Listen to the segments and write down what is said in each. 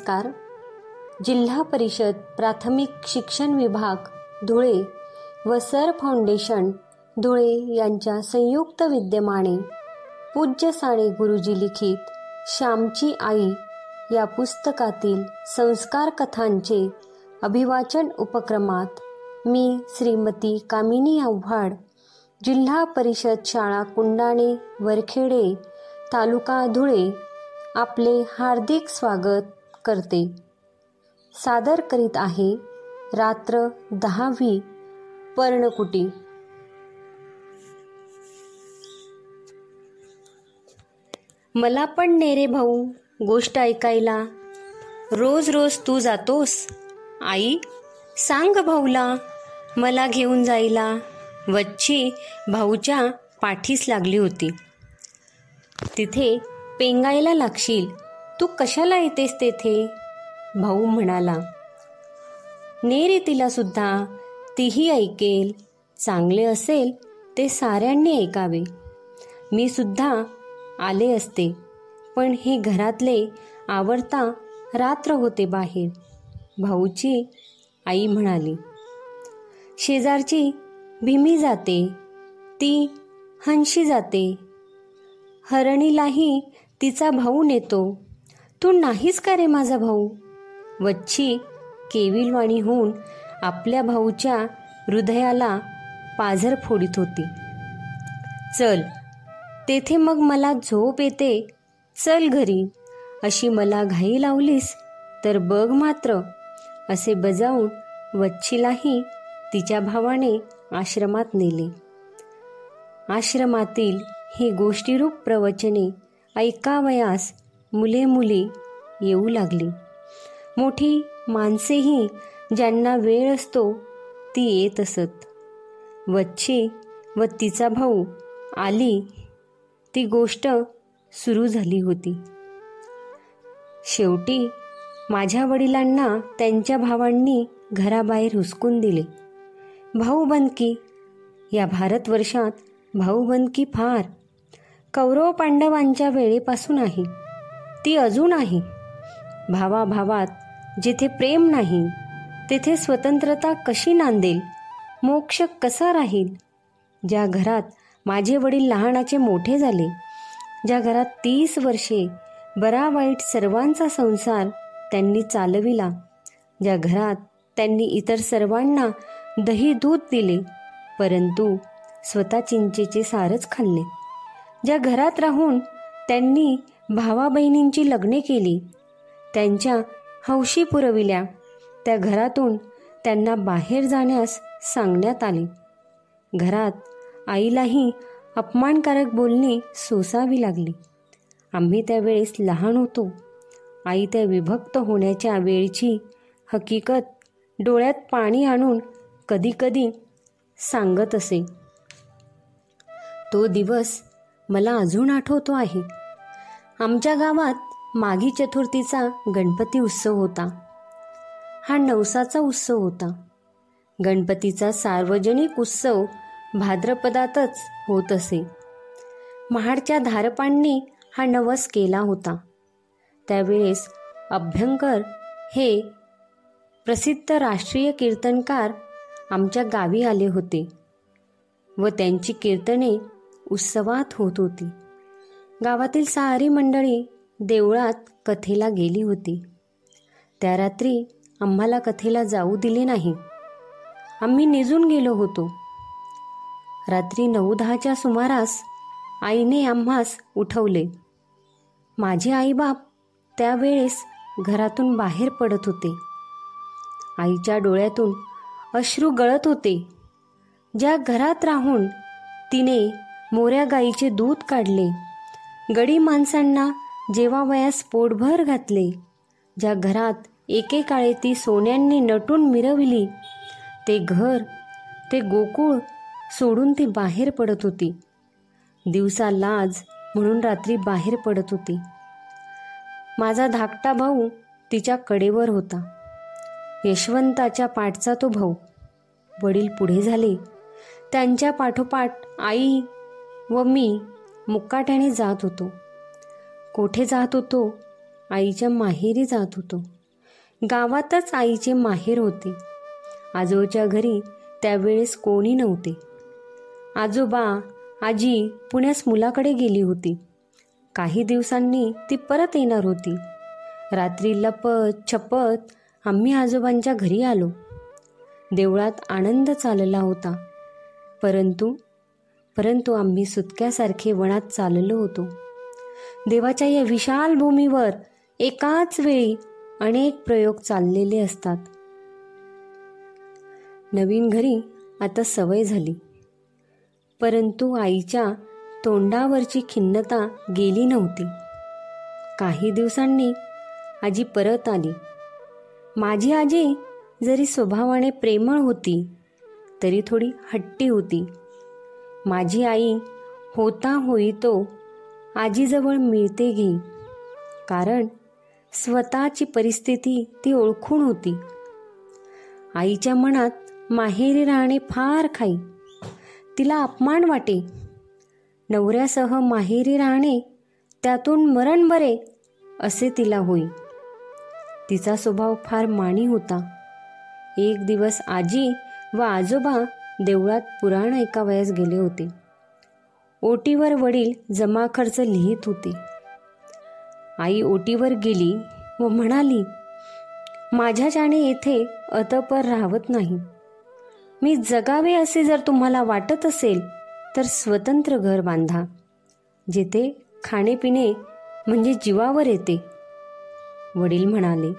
नमस्कार. जिल्हा परिषद प्राथमिक शिक्षण विभाग धुळे व सर फाउंडेशन धुळे यांच्या संयुक्त विद्यमाने पूज्य साने गुरुजी लिखित श्यामची आई या पुस्तकातील संस्कार कथांचे अभिवाचन उपक्रमात मी श्रीमती कामिनी आव्हाड जिल्हा परिषद शाळा कुंडाणे वरखेडे तालुका धुळे आपले हार्दिक स्वागत करते. सादर करीत आहे रात्र दहावी पर्णकुटी. मला पण नेरे भाऊ गोष्ट ऐकायला. रोज रोज तू जातोस. आई सांग भाऊला मला घेऊन जायला. वच्ची भाऊच्या पाठीस लागली होती. तिथे पेंगायला लागशील. तू कशाला येतेस तेथे? भाऊ म्हणाला ने रे तिला सुद्धा तीही ऐकेल चांगले असेल ते साऱ्यांनी ऐकावे. मी सुद्धा आले असते पण हे घरातले आवडता रात्र होते बाहेर. भाऊची आई म्हणाली शेजारची भीमी जाते ती हंशी जाते. हरणीलाही तिचा भाऊ नेतो. तू नाहीच का रे माझा भाऊ? वच्छी केविलवाणी होऊन आपल्या भाऊच्या हृदयाला पाझर फोडीत होती. चल तेथे मग मला झोप येते. चल घरी. अशी मला घाई लावलीस तर बघ मात्र. असे बजावून वच्छीलाही तिच्या भावाने आश्रमात नेले. आश्रमातील ही गोष्टीरूप प्रवचने ऐकावयास मुले मुली येऊ लागली. मोठी माणसेही ज्यांना वेळ असतो ती येत असत. वच्छी व तिचा भाऊ आली ती गोष्ट सुरू झाली होती. शेवटी माझ्या वडिलांना त्यांच्या भावांनी घराबाहेर हुसकून दिले. भाऊबंदकी या भारतवर्षात भाऊबंदकी फार कौरव पांडवांच्या वेळेपासून आहे. ती अजून आहे भावाभावात जिथे प्रेम नाही तेथे स्वतंत्रता कशी नांदेल? मोक्ष कसा राहील? ज्या घरात माझे वडील लहानाचे मोठे झाले ज्या घरात तीस वर्षे बरा वाईट सर्वांचा संसार त्यांनी चालविला ज्या घरात त्यांनी इतर सर्वांना दही दूध दिले परंतु स्वतः चिंचेचे सारच खाल्ले ज्या घरात राहून त्यांनी भावा बहिणींची लग्ने केली. त्यांच्या हौशी पुरविल्या. त्या घरातून त्यांना बाहेर जाण्यास सांगण्यात आले. घरात आईलाही अपमानकारक बोलणे सोसावी लागली. आम्ही त्यावेळेस लहान होतो. आई त्या विभक्त होण्याच्या वेळची हकीकत डोळ्यात पाणी आणून कधीकधी सांगत असे. तो दिवस मला अजून आठवतो आहे. आमच्या गावात माघी चतुर्थीचा गणपती उत्सव होता. हा नवसाचा उत्सव होता. गणपतीचा सार्वजनिक उत्सव भाद्रपदातच होत असे. महाडच्या धारपांनी हा नवस केला होता. त्यावेळेस अभ्यंकर हे प्रसिद्ध राष्ट्रीय कीर्तनकार आमच्या गावी आले होते व त्यांची कीर्तने उत्सवात होत होती. गावातील सारी मंडळी देवळात कथेला गेली होती. त्या रात्री आम्हाला कथेला जाऊ दिले नाही. आम्ही निजून गेलो होतो. रात्री नऊ दहाच्या सुमारास आईने आम्हास उठवले. माझे आईबाप त्यावेळेस घरातून बाहेर पडत होते. आईच्या डोळ्यातून अश्रू गळत होते. ज्या घरात राहून तिने मोऱ्या गाईचे दूध काढले. गडी माणसांना जेव्हा वयास पोटभर घातले ज्या घरात एकेकाळे ती सोन्यांनी नटून मिरविली ते घर ते गोकुळ सोडून ती बाहेर पडत होती. दिवसा लाज म्हणून रात्री बाहेर पडत होती. माझा धाकटा भाऊ तिच्या कडेवर होता. यशवंताच्या पाठचा तो भाऊ. वडील पुढे झाले. त्यांच्या पाठोपाठ आई व मी मुक्काट्याने जात होतो. कोठे जात होतो? आईच्या माहेरी जात होतो. गावातच आईचे माहेर होते. आजोच्या घरी त्यावेळेस कोणी नव्हते. आजोबा आजी पुण्यास मुलाकडे गेली होती. काही दिवसांनी ती परत येणार होती. रात्री लपत छपत आम्ही आजोबांच्या घरी आलो. देवळात आनंद चालला होता. परंतु परंतु आम्ही सुटक्यासारखे वनात चाललो होतो. देवाच्या या विशाल भूमीवर एकाच वेळी अनेक प्रयोग चाललेले असतात. नवीन घरी आता सवय झाली. परंतु आईच्या तोंडावरची खिन्नता गेली नव्हती. काही दिवसांनी आजी परत आली. माझी आजी जरी स्वभावाने प्रेमळ होती तरी थोडी हट्टी होती. माझी आई होता होई तो आजीजवळ मिळते घे. कारण स्वतःची परिस्थिती ती ओळखून होती. आईच्या मनात माहेरी राहणे फार खाई. तिला अपमान वाटे. नवऱ्यासह माहेरी राहणे त्यातून मरण बरे असे तिला होई. तिचा स्वभाव फार माणी होता. एक दिवस आजी व आजोबा देवळात पुराण ऐकावयास गेले होते. ओटीवर वडील जमा खर्च लिहित होते. आई ओटीवर गेली व म्हणाली माझ्याच्याने येथे अतपर राहत नाही. मी जगावे असे जर तुम्हाला वाटत असेल तर स्वतंत्र घर बांधा जेथे खाणेपिणे म्हणजे जीवावर येते. वडील म्हणाले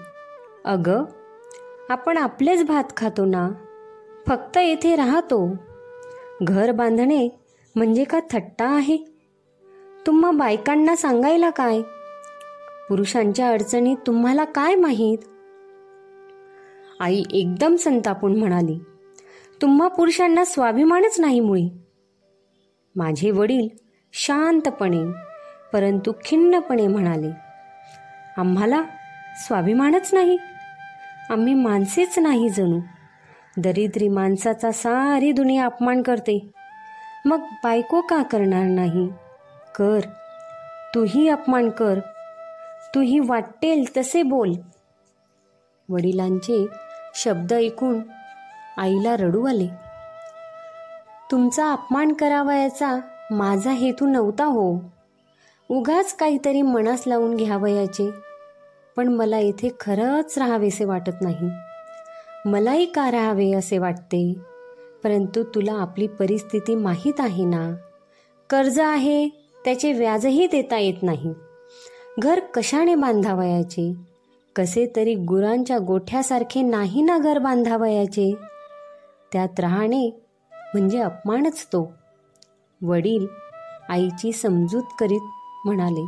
अगं आपण आपलेच भात खातो ना? फक्त येथे राहतो. घर बांधणे म्हणजे का थट्टा आहे? तुम्हा बायकांना सांगायला काय? पुरुषांच्या अडचणीत तुम्हाला काय माहीत? आई एकदम संतापून म्हणाली तुम्हा पुरुषांना स्वाभिमानच नाही मुळी. माझे वडील शांतपणे परंतु खिन्नपणे म्हणाले आम्हाला स्वाभिमानच नाही. आम्ही माणसेच नाही जणू. दरिद्री माणसाचा सारी दुनिया अपमान करते. मग बायको का करणार नाही? कर. तूही अपमान कर. तूही वाटेल तसे बोल. वडिलांचे शब्द ऐकून आईला रडू आले. तुमचा अपमान करावयाचा माझा हेतू नव्हता हो. उगाच काहीतरी मनास लावून घ्यावयाचे. पण मला इथे खरंच राहावेसे वाटत नाही. मलाही का राहावे असे वाटते? परंतु तुला आपली परिस्थिती माहीत आहे ना? कर्ज आहे त्याचे व्याजही देता येत नाही. घर कशाने बांधावयाचे? कसे तरी गुरांच्या गोठ्यासारखे नाही ना घर बांधावयाचे? त्यात राहणे म्हणजे अपमानच तो. वडील आईची समजूत करीत म्हणाले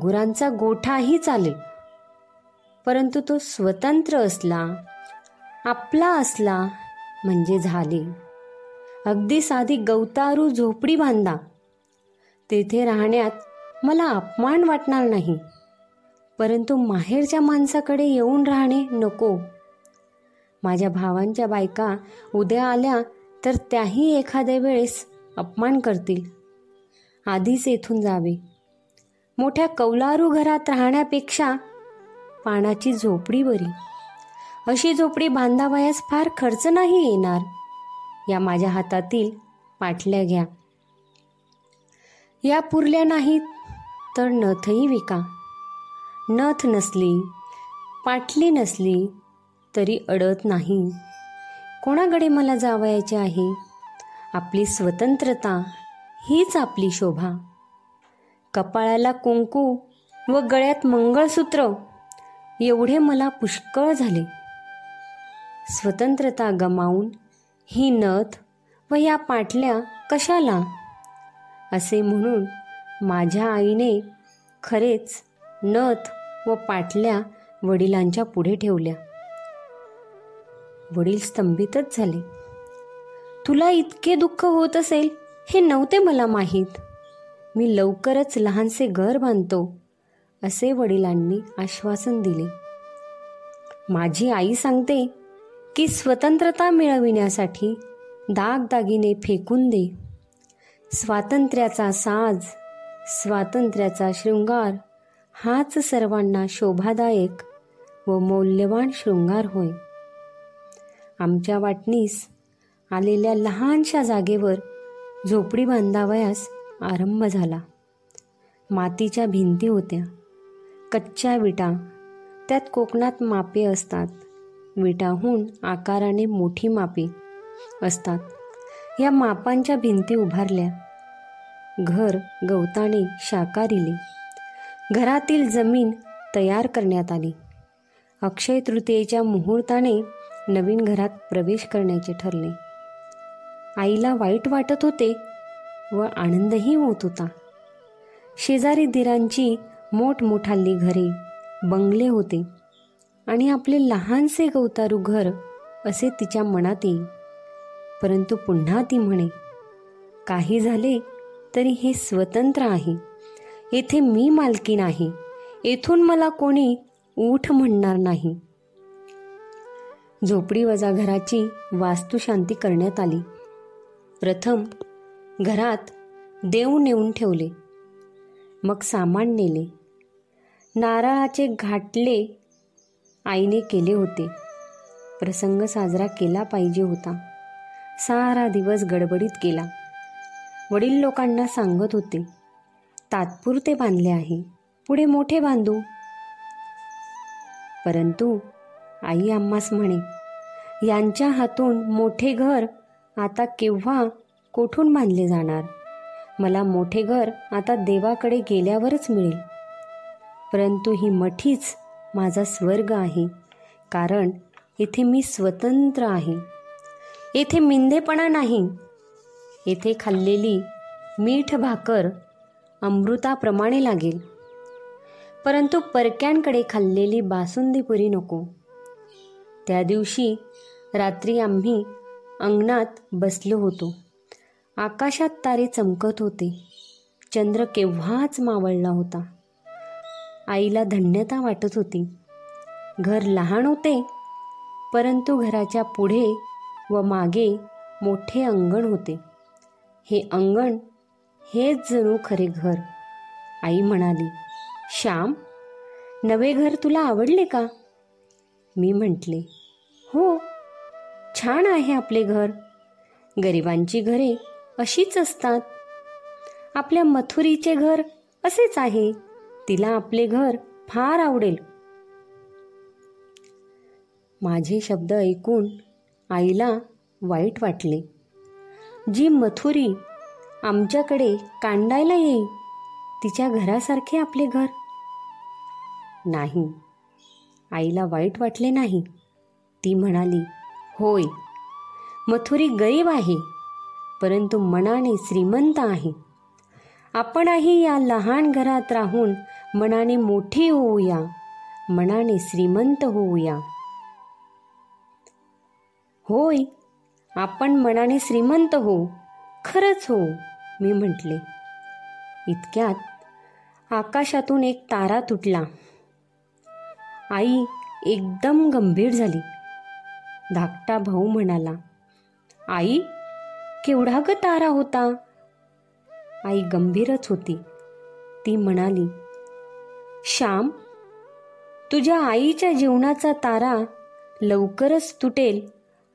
गुरांचा गोठाही चालेल. परंतु तो स्वतंत्र असला आपला असला म्हणजे झाले. अगदी साधी गवतारू झोपडी बांधा. तेथे राहण्यात मला अपमान वाटणार नाही. परंतु माहेरच्या माणसाकडे येऊन राहणे नको. माझ्या भावांच्या बायका उद्या आल्या तर त्याही एखाद्या वेळेस अपमान करतील. आधीच येथून जावे. मोठ्या कौलारू घरात राहण्यापेक्षा पानाची झोपडी बरी. अशी झोपडी बांधावयास फार खर्च नाही येणार. या माझ्या हातातील पाटल्या घ्या. या पुरल्या नाहीत तर नथही विका. नथ नसली पाटली नसली तरी अडत नाही. कोणाकडे मला जावयाचे आहे? आपली स्वतंत्रता हीच आपली शोभा. कपाळाला कुंकू व गळ्यात मंगळसूत्र एवढे मला पुष्कळ झाले. स्वतंत्रता गमावून ही नथ व या पाटल्या कशाला? असे म्हणून माझ्या आईने खरेच नथ व पाटल्या वडिलांच्या पुढे ठेवल्या. वडील स्तंभितच झाले. तुला इतके दुःख होत असेल हे नव्हते मला माहीत. मी लवकरच लहानसे घर बांधतो. असे वडिलांनी आश्वासन दिले. माझी आई सांगते की स्वतंत्रता मिळविण्यासाठी दागदागिने फेकून दे. स्वातंत्र्याचा साज स्वातंत्र्याचा शृंगार हाच सर्वांना शोभादायक व मौल्यवान शृंगार होय. आमच्या वाटणीस आलेल्या लहानशा जागेवर झोपडी बांधावयास आरंभ झाला. मातीच्या भिंती होत्या. कच्च्या विटा. त्यात कोकणात मापे असतात. विटाहून आकाराने मोठी मापे असतात. या मापांच्या भिंती उभारल्या. घर गवताने शाकारिले. घरातील जमीन तयार करण्यात आली. अक्षय तृतीयेच्या मुहूर्ताने नवीन घरात प्रवेश करण्याचे ठरले. आईला वाईट वाटत होते व आनंदही होत होता. शेजारी दिरांची मोठमोठाली घरे बंगले होते. आणि आपले लहानसे गवतारू घर असे तिच्या मनात येई. परंतु पुन्हा ती म्हणे काही झाले तरी हे स्वतंत्र आहे. येथे मी मालकी आहे येथून मला कोणी ऊठ म्हणणार नाही. झोपडी वजा घराची वास्तुशांती करण्यात आली. प्रथम घरात देव नेऊन ठेवले. मग सामान नेले. नारळाचे घाटले आईने केले होते. प्रसंग साजरा केला पाहिजे होता. सारा दिवस गडबडीत गेला. वडील लोकांना सांगत होते तात्पुरते बांधले आहे. पुढे मोठे बांधू. परंतु आई आम्हास म्हणे यांच्या हातून मोठे घर आता केव्हा कोठून बांधले जाणार? मला मोठे घर आता देवाकडे गेल्यावरच मिळेल. परंतु ही मठीच माझा स्वर्ग आहे. कारण येथे मी स्वतंत्र आहे. येथे मिंदेपणा नाही. येथे खाल्लेली मीठ भाकर अमृताप्रमाणे लागेल. परंतु परक्यांकडे खाल्लेली बासुंदीपुरी नको. त्या दिवशी रात्री आम्ही अंगणात बसलो होतो. आकाशात तारे चमकत होते. चंद्र केव्हाच मावळला होता. आईला धन्यता वाटत होती. घर लहान होते परंतु घराच्या पुढे व मागे मोठे अंगण होते. हे अंगण हेच जणू खरे घर. आई म्हणाली श्याम नवे घर तुला आवडले का? मी म्हटले हो छान आहे आपले घर. गरिबांची घरे अशीच असतात. आपल्या मथुरीचे घर असेच आहे. तिला आपले घर फार आवडेल. माझे शब्द ऐकून आईला वाईट वाटले. जी मथुरी आमच्याकडे कांडायला येई तिच्या घरासारखे आपले घर. नाही. आईला वाईट वाटले नाही. ती म्हणाली होय मथुरी गरीब आहे परंतु मनाने श्रीमंत आहे. आपणही या लहान घरात राहून मनाने मोठी होऊया मनाने श्रीमंत होऊया. होय आपण मनाने श्रीमंत हो खरंच हो मी म्हटले. इतक्यात आकाशातून एक तारा तुटला. आई एकदम गंभीर झाली. धाकटा भाऊ म्हणाला आई केवढा ग तारा होता? आई गंभीरच होती. ती म्हणाली श्याम तुझ्या आईच्या जीवनाचा तारा लवकरच तुटेल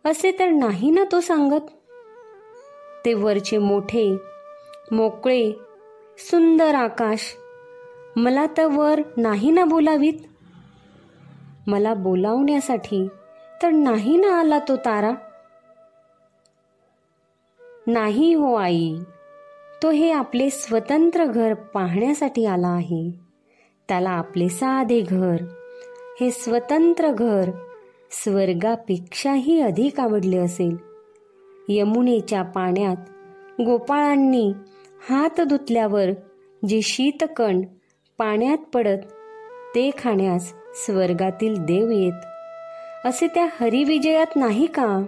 असे तर नाही ना तो सांगत? ते वरचे मोठे मोकळे सुंदर आकाश मला तर वर नाही ना बोलावीत? मला बोलावण्यासाठी तर नाही ना आला तो तारा? नाही हो आई तो हे आपले स्वतंत्र घर पाहण्यासाठी आला आहे. त्याला आपले साधे घर. हे स्वतंत्र घर स्वर्गापेक्षाही अधिक आवडले असेल. यमुनेच्या पाण्यात गोपाळांनी हात धुतल्यावर जे शीतकण पाण्यात पडत ते खाण्यास स्वर्गातील देव येत. असे त्या हरिविजयात नाही का?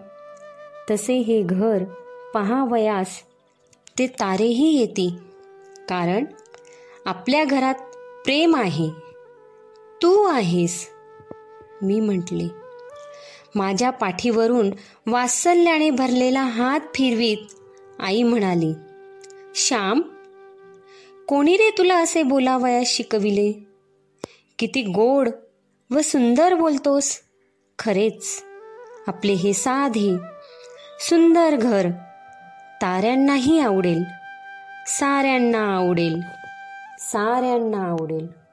तसे हे घर पहावयास ते तारेही येते. कारण आपल्या घरात प्रेम आहे. तू आहेस. मी म्हटले माझ्या पाठीवरून वात्सल्याने भरलेला हात फिरवीत आई म्हणाली. श्याम कोणी रे तुला असे बोलावयास शिकविले? किती गोड व सुंदर बोलतोस. खरेच आपले हे साधे सुंदर घर ताऱ्यांनाही आवडेल साऱ्यांना आवडेल. साऱ्यांना आवडेल.